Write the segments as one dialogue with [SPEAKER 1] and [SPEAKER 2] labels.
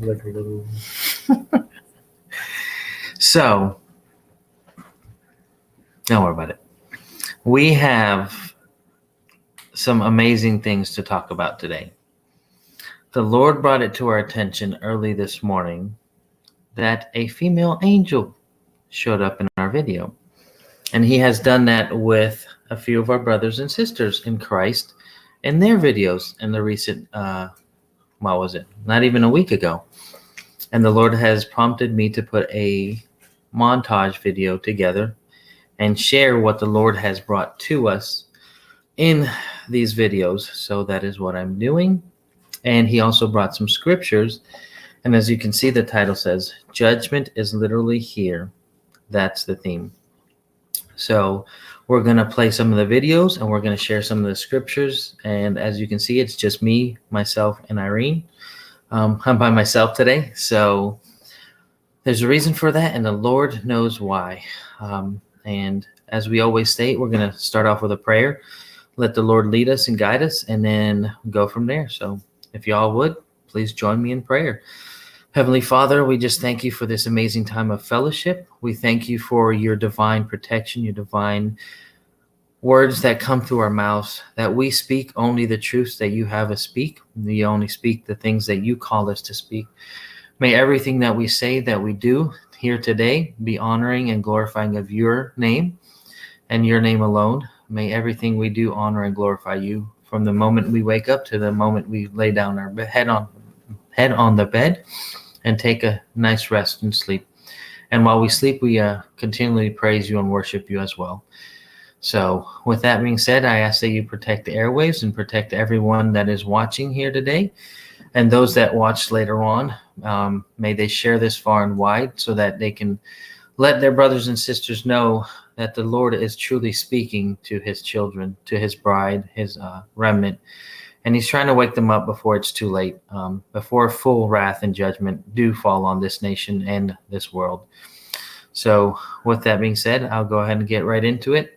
[SPEAKER 1] Like a little. so, don't worry about it. We have some amazing things to talk about today. The Lord brought it to our attention early this morning that a female angel showed up in our video. And he has done that with a few of our brothers and sisters in Christ in their videos in the recent, uh, what was it? Not even a week ago. And the Lord has prompted me to put a montage video together and share what the Lord has brought to us in these videos. So that is what I'm doing. And he also brought some scriptures. And as you can see, the title says, Judgment is literally here. That's the theme. So we're going to play some of the videos and we're going to share some of the scriptures. And as you can see, it's just me, myself, and Irene. Um, I'm by myself today. So there's a reason for that, and the Lord knows why. Um, and as we always state, we're going to start off with a prayer. Let the Lord lead us and guide us, and then go from there. So if y'all would, please join me in prayer. Heavenly Father, we just thank you for this amazing time of fellowship. We thank you for your divine protection, your divine words that come through our mouths, that we speak only the truths that you have us speak. We only speak the things that you call us to speak. May everything that we say, that we do here today, be honoring and glorifying of your name and your name alone. May everything we do honor and glorify you from the moment we wake up to the moment we lay down our head on head on the bed and take a nice rest and sleep. And while we sleep, we uh, continually praise you and worship you as well. So, with that being said, I ask that you protect the airwaves and protect everyone that is watching here today. And those that watch later on, um, may they share this far and wide so that they can let their brothers and sisters know that the Lord is truly speaking to his children, to his bride, his uh, remnant and he's trying to wake them up before it's too late, um, before full wrath and judgment do fall on this nation and this world. So, with that being said, I'll go ahead and get right into it.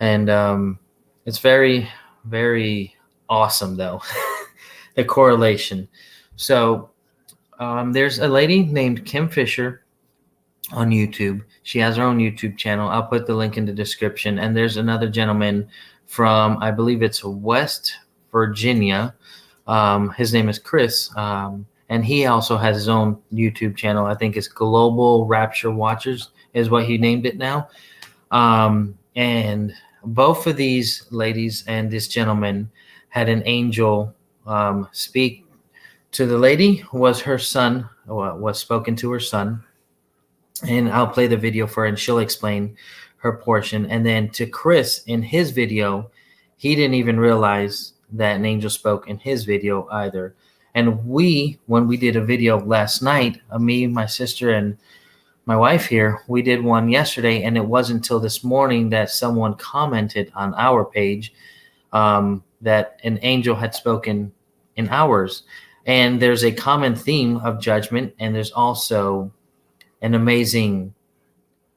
[SPEAKER 1] And um, it's very, very awesome, though, the correlation. So, um, there's a lady named Kim Fisher on YouTube. She has her own YouTube channel. I'll put the link in the description. And there's another gentleman from, I believe it's West Virginia. Um, his name is Chris, um, and he also has his own YouTube channel. I think it's Global Rapture Watchers is what he named it now. Um, and both of these ladies and this gentleman had an angel um, speak to the lady. Was her son was spoken to her son, and I'll play the video for her, and she'll explain her portion. And then to Chris in his video, he didn't even realize that an angel spoke in his video either. And we, when we did a video last night, uh, me, my sister, and my wife here, we did one yesterday, and it wasn't until this morning that someone commented on our page um, that an angel had spoken in ours. And there's a common theme of judgment, and there's also an amazing,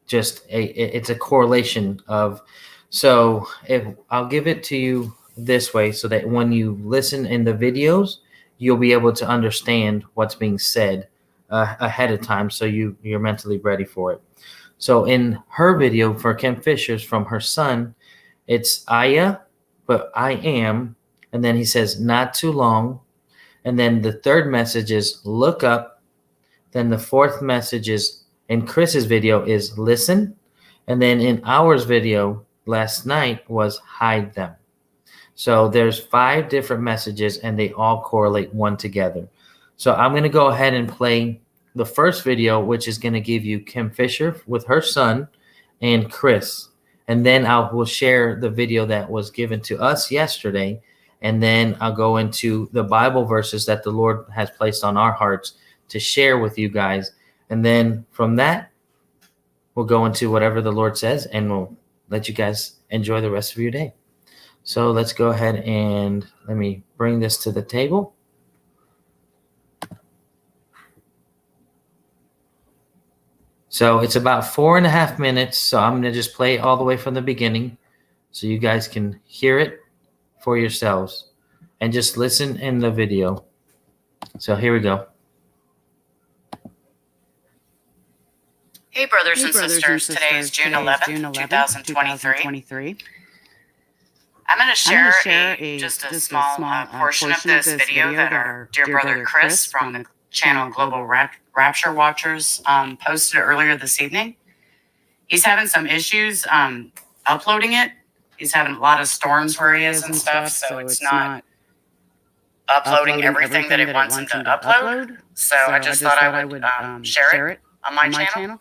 [SPEAKER 1] just a it's a correlation of. So if I'll give it to you this way so that when you listen in the videos, you'll be able to understand what's being said uh, ahead of time so you you're mentally ready for it. So in her video for Kim Fisher's from her son, it's Aya, but I am, and then he says not too long, and then the third message is look up, then the fourth message is in Chris's video is listen, and then in ours video last night was hide them. So there's five different messages and they all correlate one together. So I'm going to go ahead and play the first video, which is going to give you Kim Fisher with her son and Chris. And then I will share the video that was given to us yesterday. And then I'll go into the Bible verses that the Lord has placed on our hearts to share with you guys. And then from that, we'll go into whatever the Lord says and we'll let you guys enjoy the rest of your day. So let's go ahead and let me bring this to the table. So it's about four and a half minutes. So I'm going to just play all the way from the beginning so you guys can hear it for yourselves and just listen in the video. So here we go.
[SPEAKER 2] Hey, brothers,
[SPEAKER 3] hey,
[SPEAKER 2] and,
[SPEAKER 3] brothers sisters. and
[SPEAKER 2] sisters. Today is June 11th,
[SPEAKER 3] June 11th
[SPEAKER 2] 2023.
[SPEAKER 3] 2023.
[SPEAKER 2] I'm going to share,
[SPEAKER 3] share
[SPEAKER 2] a,
[SPEAKER 3] a,
[SPEAKER 2] just a
[SPEAKER 3] just
[SPEAKER 2] small, uh,
[SPEAKER 3] small
[SPEAKER 2] uh,
[SPEAKER 3] portion,
[SPEAKER 2] portion, of this, video, video that our dear brother Chris, Chris from the channel Global Rap- Rapture Watchers um, posted earlier this evening. He's having some issues um, uploading it. He's having a lot of storms where he is and stuff, so it's not uploading everything that it wants him to upload. So I just thought I would um, share it on my channel.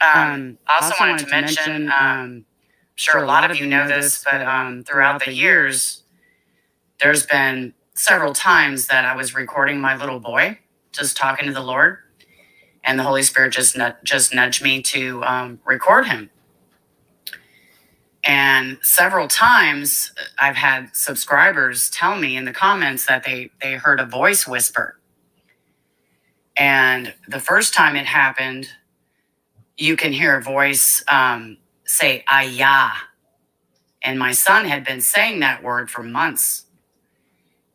[SPEAKER 2] Um, I also wanted to mention, um, I'm sure a lot of you know this, but um, throughout the years, there's been several times that I was recording my little boy, just talking to the Lord, and the Holy Spirit just nu- just nudged me to um, record him. And several times, I've had subscribers tell me in the comments that they they heard a voice whisper. And the first time it happened, you can hear a voice um, say "ayah," and my son had been saying that word for months,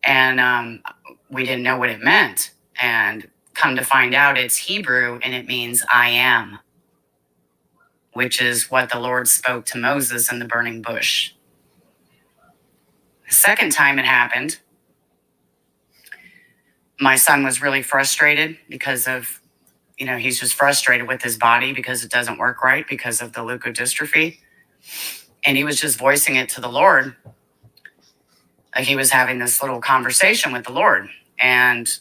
[SPEAKER 2] and um, we didn't know what it meant. And come to find out, it's Hebrew and it means "I am," which is what the Lord spoke to Moses in the burning bush. The second time it happened, my son was really frustrated because of you know, he's just frustrated with his body because it doesn't work right because of the leukodystrophy. And he was just voicing it to the Lord. Like he was having this little conversation with the Lord. And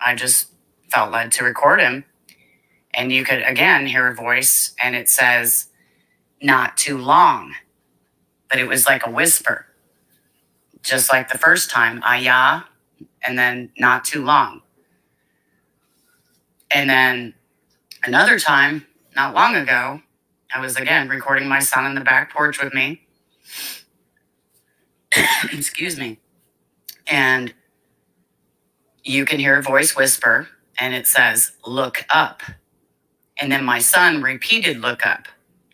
[SPEAKER 2] I just felt led to record him. And you could again hear a voice, and it says, not too long. But it was like a whisper, just like the first time, ayah, and then not too long. And then another time, not long ago, I was again recording my son on the back porch with me. Excuse me. And you can hear a voice whisper, and it says, Look up. And then my son repeated, Look up,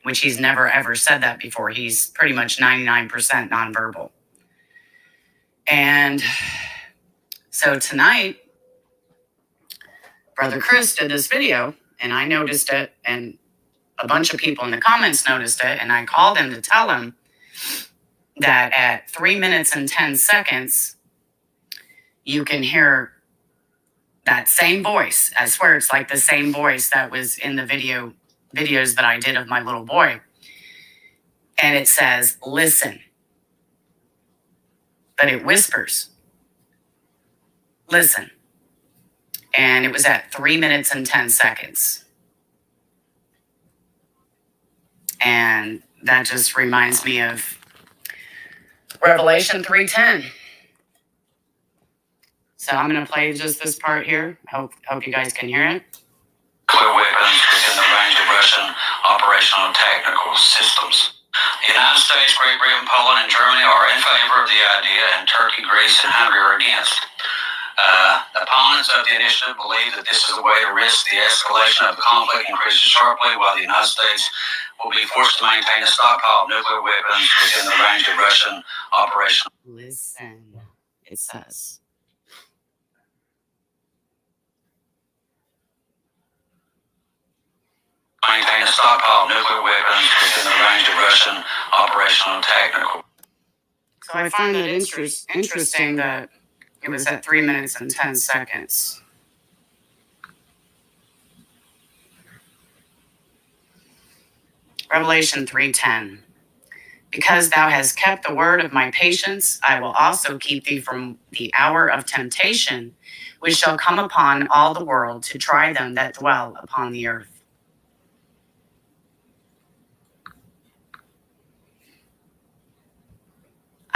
[SPEAKER 2] which he's never ever said that before. He's pretty much 99% nonverbal. And so tonight, Brother Chris did this video and I noticed it, and a bunch of people in the comments noticed it, and I called him to tell him that at three minutes and 10 seconds, you can hear that same voice. I swear it's like the same voice that was in the video videos that I did of my little boy. And it says, listen. But it whispers, listen and it was at three minutes and 10 seconds. And that just reminds me of Revelation 3:10. So I'm gonna play just this part here. Hope hope you guys can hear it.
[SPEAKER 4] nuclear weapons within the range of Russian operational technical systems. The United States, Great Britain, Poland, and Germany are in favor of the idea, and Turkey, Greece, and Hungary are against. Uh, opponents of the initiative believe that this is a way to risk the escalation of the conflict increases sharply, while the United States will be forced to maintain a stockpile of nuclear weapons within the range of Russian operational.
[SPEAKER 2] Listen, it says.
[SPEAKER 4] Maintain a stockpile of nuclear weapons within the range of Russian operational and technical.
[SPEAKER 2] So I find it interest, interesting that it was at three minutes and 10 seconds. Revelation 3:10 Because thou hast kept the word of my patience I will also keep thee from the hour of temptation which shall come upon all the world to try them that dwell upon the earth.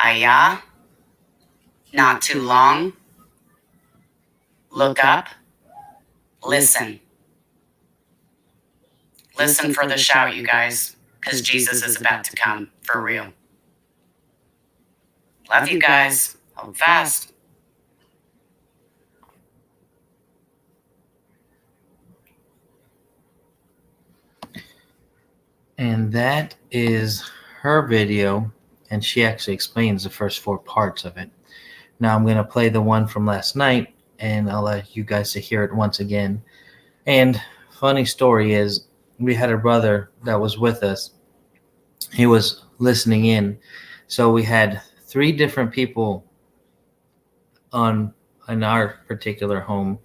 [SPEAKER 2] Ayah, not too long. Look up. Listen. Listen for the shout, you guys, because Jesus is about to come for real. Love you guys. Hold fast.
[SPEAKER 1] And that is her video, and she actually explains the first four parts of it. Now I'm going to play the one from last night, and I'll let you guys to hear it once again. And funny story is, we had a brother that was with us. He was listening in. So we had three different people on in our particular home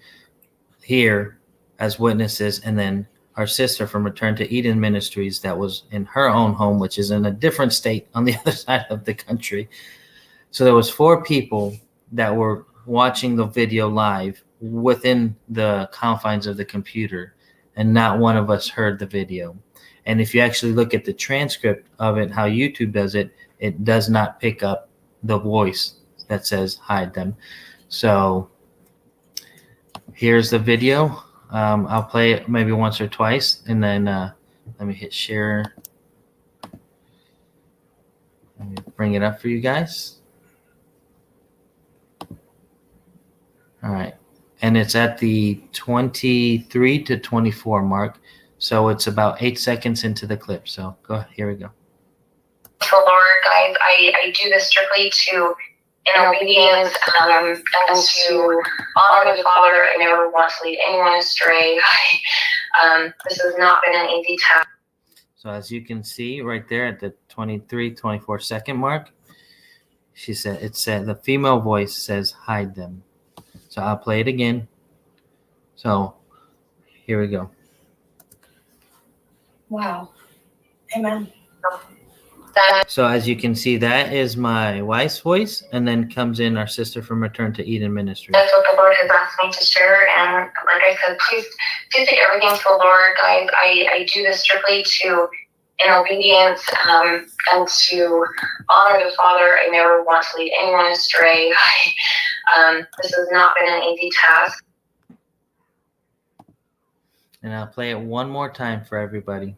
[SPEAKER 1] here as witnesses, and then our sister from Return to Eden Ministries that was in her own home, which is in a different state on the other side of the country. So there was four people that were watching the video live within the confines of the computer, and not one of us heard the video. And if you actually look at the transcript of it, how YouTube does it, it does not pick up the voice that says hide them. So here's the video. Um, I'll play it maybe once or twice, and then uh, let me hit share. Let me bring it up for you guys. All right. And it's at the 23 to 24 mark. So it's about eight seconds into the clip. So go, here we go.
[SPEAKER 3] Lord, guys, I, I do this strictly to in obedience um, and to honor the Father. I never want to lead anyone astray. um, this has not been an easy task.
[SPEAKER 1] So as you can see right there at the 23, 24 second mark, she said it said the female voice says hide them. So I'll play it again. So here we go.
[SPEAKER 3] Wow. Amen.
[SPEAKER 1] So as you can see, that is my wife's voice, and then comes in our sister from Return to Eden Ministry.
[SPEAKER 3] that's what the Lord has asked me to share. And like I said, please, please take everything to the Lord, guys. I, I do this strictly to in obedience um, and to honor the Father. I never want to lead anyone astray. um, this has not been an easy task.
[SPEAKER 1] And I'll play it one more time for everybody.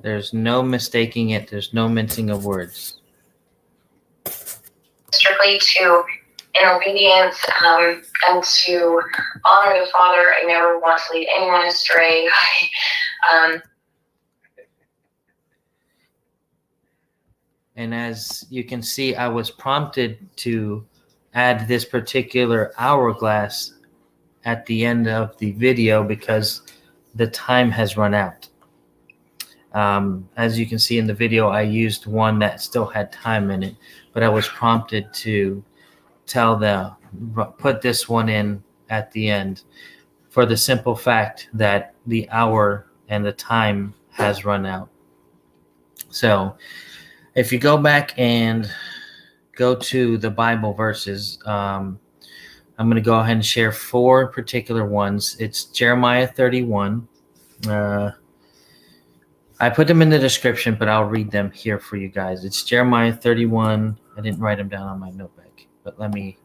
[SPEAKER 1] There's no mistaking it. There's no mincing of words.
[SPEAKER 3] strictly to in obedience um, and to honor the Father. I never want to lead anyone astray. um,
[SPEAKER 1] And as you can see, I was prompted to add this particular hourglass at the end of the video because the time has run out. Um, as you can see in the video, I used one that still had time in it, but I was prompted to tell the put this one in at the end for the simple fact that the hour and the time has run out. So, if you go back and go to the Bible verses, um, I'm going to go ahead and share four particular ones. It's Jeremiah 31. Uh, I put them in the description, but I'll read them here for you guys. It's Jeremiah 31. I didn't write them down on my notebook, but let me.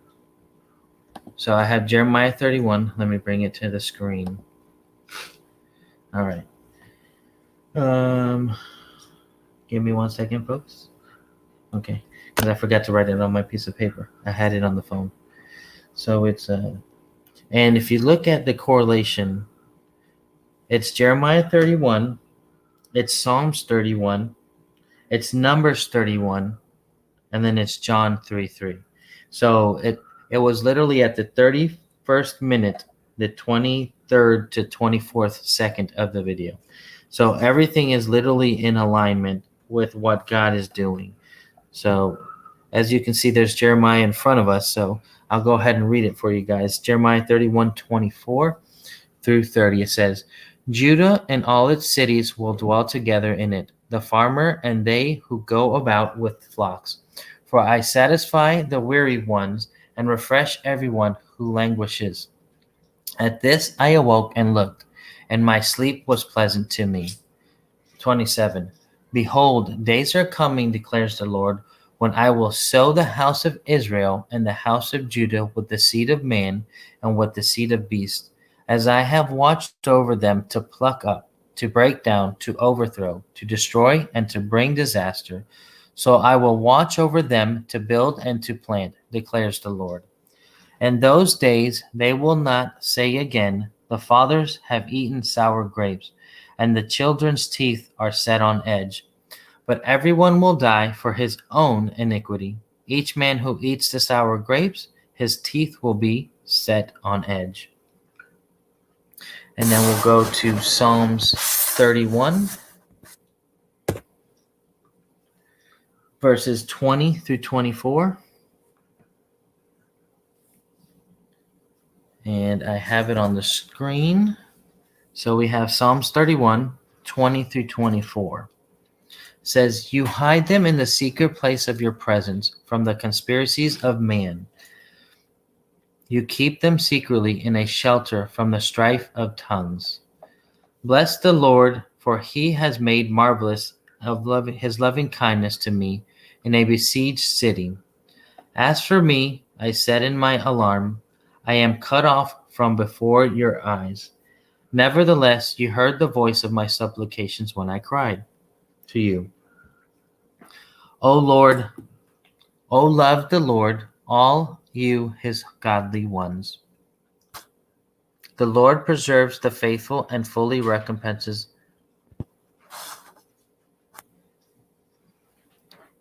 [SPEAKER 1] So I have Jeremiah 31. Let me bring it to the screen. All right. Um, give me one second, folks. Okay, because I forgot to write it on my piece of paper. I had it on the phone. So it's uh, and if you look at the correlation, it's Jeremiah 31, it's Psalms 31, it's Numbers 31, and then it's John 3 3. So it it was literally at the 31st minute, the 23rd to 24th second of the video. So everything is literally in alignment with what God is doing. So as you can see, there's Jeremiah in front of us. So I'll go ahead and read it for you guys. Jeremiah 31 24 through 30. It says, Judah and all its cities will dwell together in it, the farmer and they who go about with flocks. For I satisfy the weary ones and refresh everyone who languishes. At this I awoke and looked, and my sleep was pleasant to me. 27. Behold, days are coming, declares the Lord, when I will sow the house of Israel and the house of Judah with the seed of man and with the seed of beast, as I have watched over them to pluck up, to break down, to overthrow, to destroy, and to bring disaster. So I will watch over them to build and to plant, declares the Lord. In those days they will not say again, The fathers have eaten sour grapes, and the children's teeth are set on edge. But everyone will die for his own iniquity. Each man who eats the sour grapes, his teeth will be set on edge. And then we'll go to Psalms 31, verses 20 through 24. And I have it on the screen. So we have Psalms 31, 20 through 24. It says, You hide them in the secret place of your presence from the conspiracies of man. You keep them secretly in a shelter from the strife of tongues. Bless the Lord, for he has made marvelous of his loving kindness to me in a besieged city. As for me, I said in my alarm, I am cut off from before your eyes. Nevertheless, you heard the voice of my supplications when I cried to you. O Lord, O love the Lord, all you his godly ones. The Lord preserves the faithful and fully recompenses.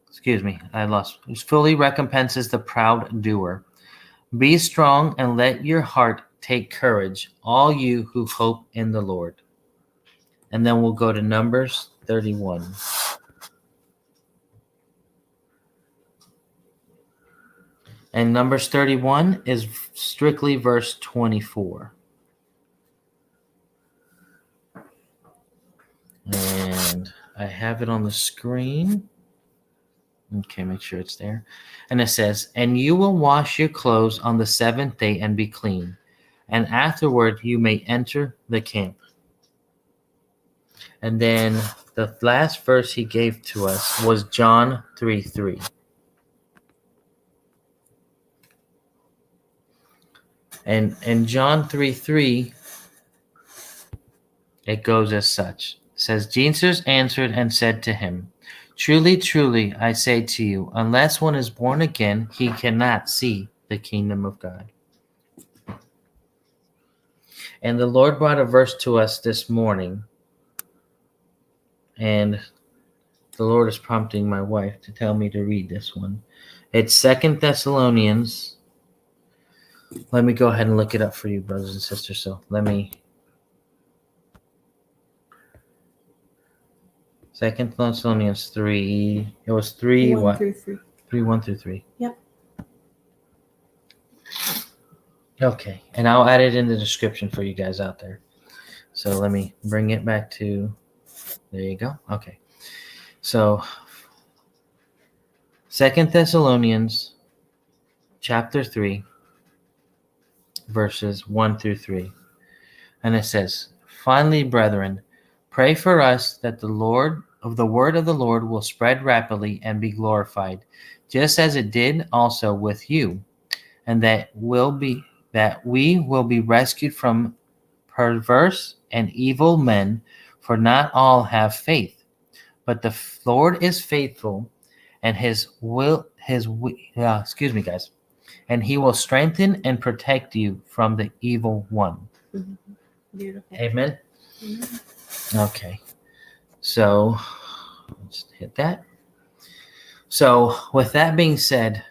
[SPEAKER 1] Excuse me, I lost. Fully recompenses the proud doer. Be strong and let your heart take courage, all you who hope in the Lord. And then we'll go to Numbers 31. And Numbers 31 is strictly verse 24. And I have it on the screen. Okay, make sure it's there. And it says, And you will wash your clothes on the seventh day and be clean. And afterward you may enter the camp. And then the last verse he gave to us was John 3 3. And in John 3 3, it goes as such. It says, Jesus answered and said to him, Truly, truly, I say to you, unless one is born again, he cannot see the kingdom of God. And the Lord brought a verse to us this morning. And the Lord is prompting my wife to tell me to read this one. It's Second Thessalonians. Let me go ahead and look it up for you, brothers and sisters. So let me Second Thessalonians three. It was three
[SPEAKER 5] One
[SPEAKER 1] what?
[SPEAKER 5] through three.
[SPEAKER 1] Three one through three.
[SPEAKER 5] Yep.
[SPEAKER 1] Okay, and I'll add it in the description for you guys out there. So let me bring it back to. There you go. Okay, so Second Thessalonians, chapter three, verses one through three, and it says, "Finally, brethren." Pray for us that the Lord of the word of the Lord will spread rapidly and be glorified, just as it did also with you, and that will be that we will be rescued from perverse and evil men, for not all have faith. But the Lord is faithful, and his will his uh, excuse me guys, and he will strengthen and protect you from the evil one.
[SPEAKER 5] Beautiful.
[SPEAKER 1] Amen.
[SPEAKER 5] Mhm.
[SPEAKER 1] Okay. So let's hit that. So, with that being said,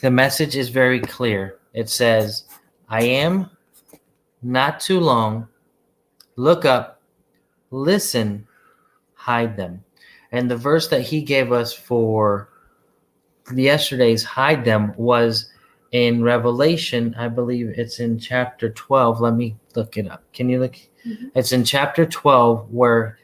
[SPEAKER 1] the message is very clear. It says, I am not too long. Look up, listen, hide them. And the verse that he gave us for yesterday's hide them was in Revelation. I believe it's in chapter 12. Let me look it up. Can you look?
[SPEAKER 5] Mhm.
[SPEAKER 1] It's in chapter 12 where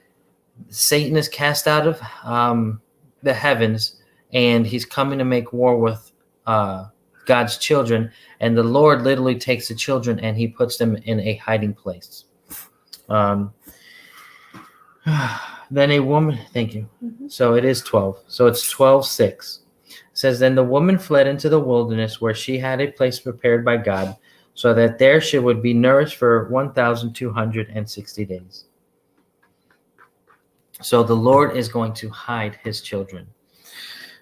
[SPEAKER 1] Satan is cast out of um, the heavens and he's coming to make war with uh, God's children. And the Lord literally takes the children and he puts them in a hiding place. Um, then a woman, thank you.
[SPEAKER 5] Mhm.
[SPEAKER 1] So it is 12. So it's 12 6. Says, Then the woman fled into the wilderness where she had a place prepared by God, so that there she would be nourished for 1,260 days. So the Lord is going to hide his children.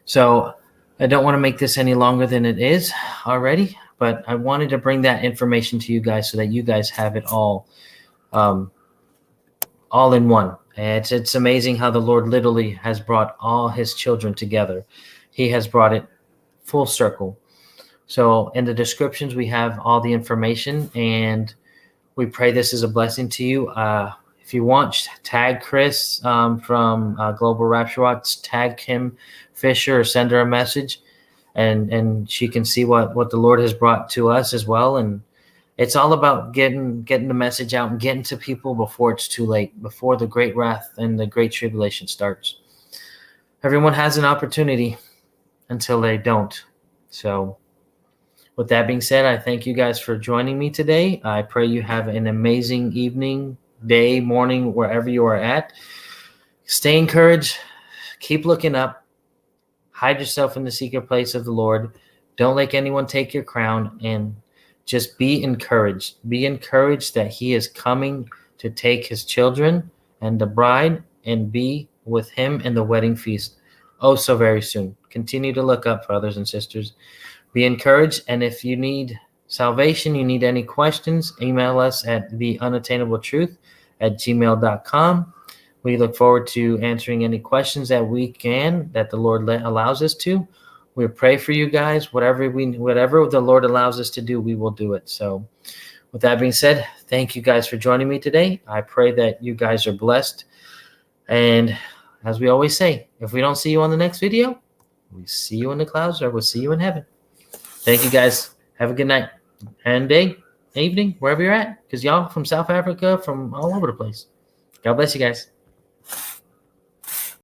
[SPEAKER 1] So I don't want to make this any longer than it is already, but I wanted to bring that information to you guys so that you guys have it all um, all in one. It's it's amazing how the Lord literally has brought all his children together. He has brought it full circle. So in the descriptions we have all the information and We pray this is a blessing to you. Uh, if you want, tag Chris um, from uh, Global Rapture Watch, tag Kim Fisher, or send her a message, and and she can see what what the Lord has brought to us as well. And it's all about getting getting the message out and getting to people before it's too late, before the great wrath and the great tribulation starts. Everyone has an opportunity until they don't. So, with that being said, I thank you guys for joining me today. I pray you have an amazing evening, day, morning, wherever you are at. Stay encouraged. Keep looking up. Hide yourself in the secret place of the Lord. Don't let anyone take your crown and just be encouraged. Be encouraged that He is coming to take His children and the bride and be with Him in the wedding feast oh so very soon. Continue to look up, brothers and sisters. Be encouraged. And if you need salvation, you need any questions, email us at the unattainable truth at gmail.com. We look forward to answering any questions that we can, that the Lord allows us to. We pray for you guys. Whatever we, whatever the Lord allows us to do, we will do it. So, with that being said, thank you guys for joining me today. I pray that you guys are blessed. And as we always say, if we don't see you on the next video, we see you in the clouds or we'll see you in heaven. Thank you guys. Have a good night and day, evening, wherever you're at. Because y'all from South Africa, from all over the place. God bless you guys.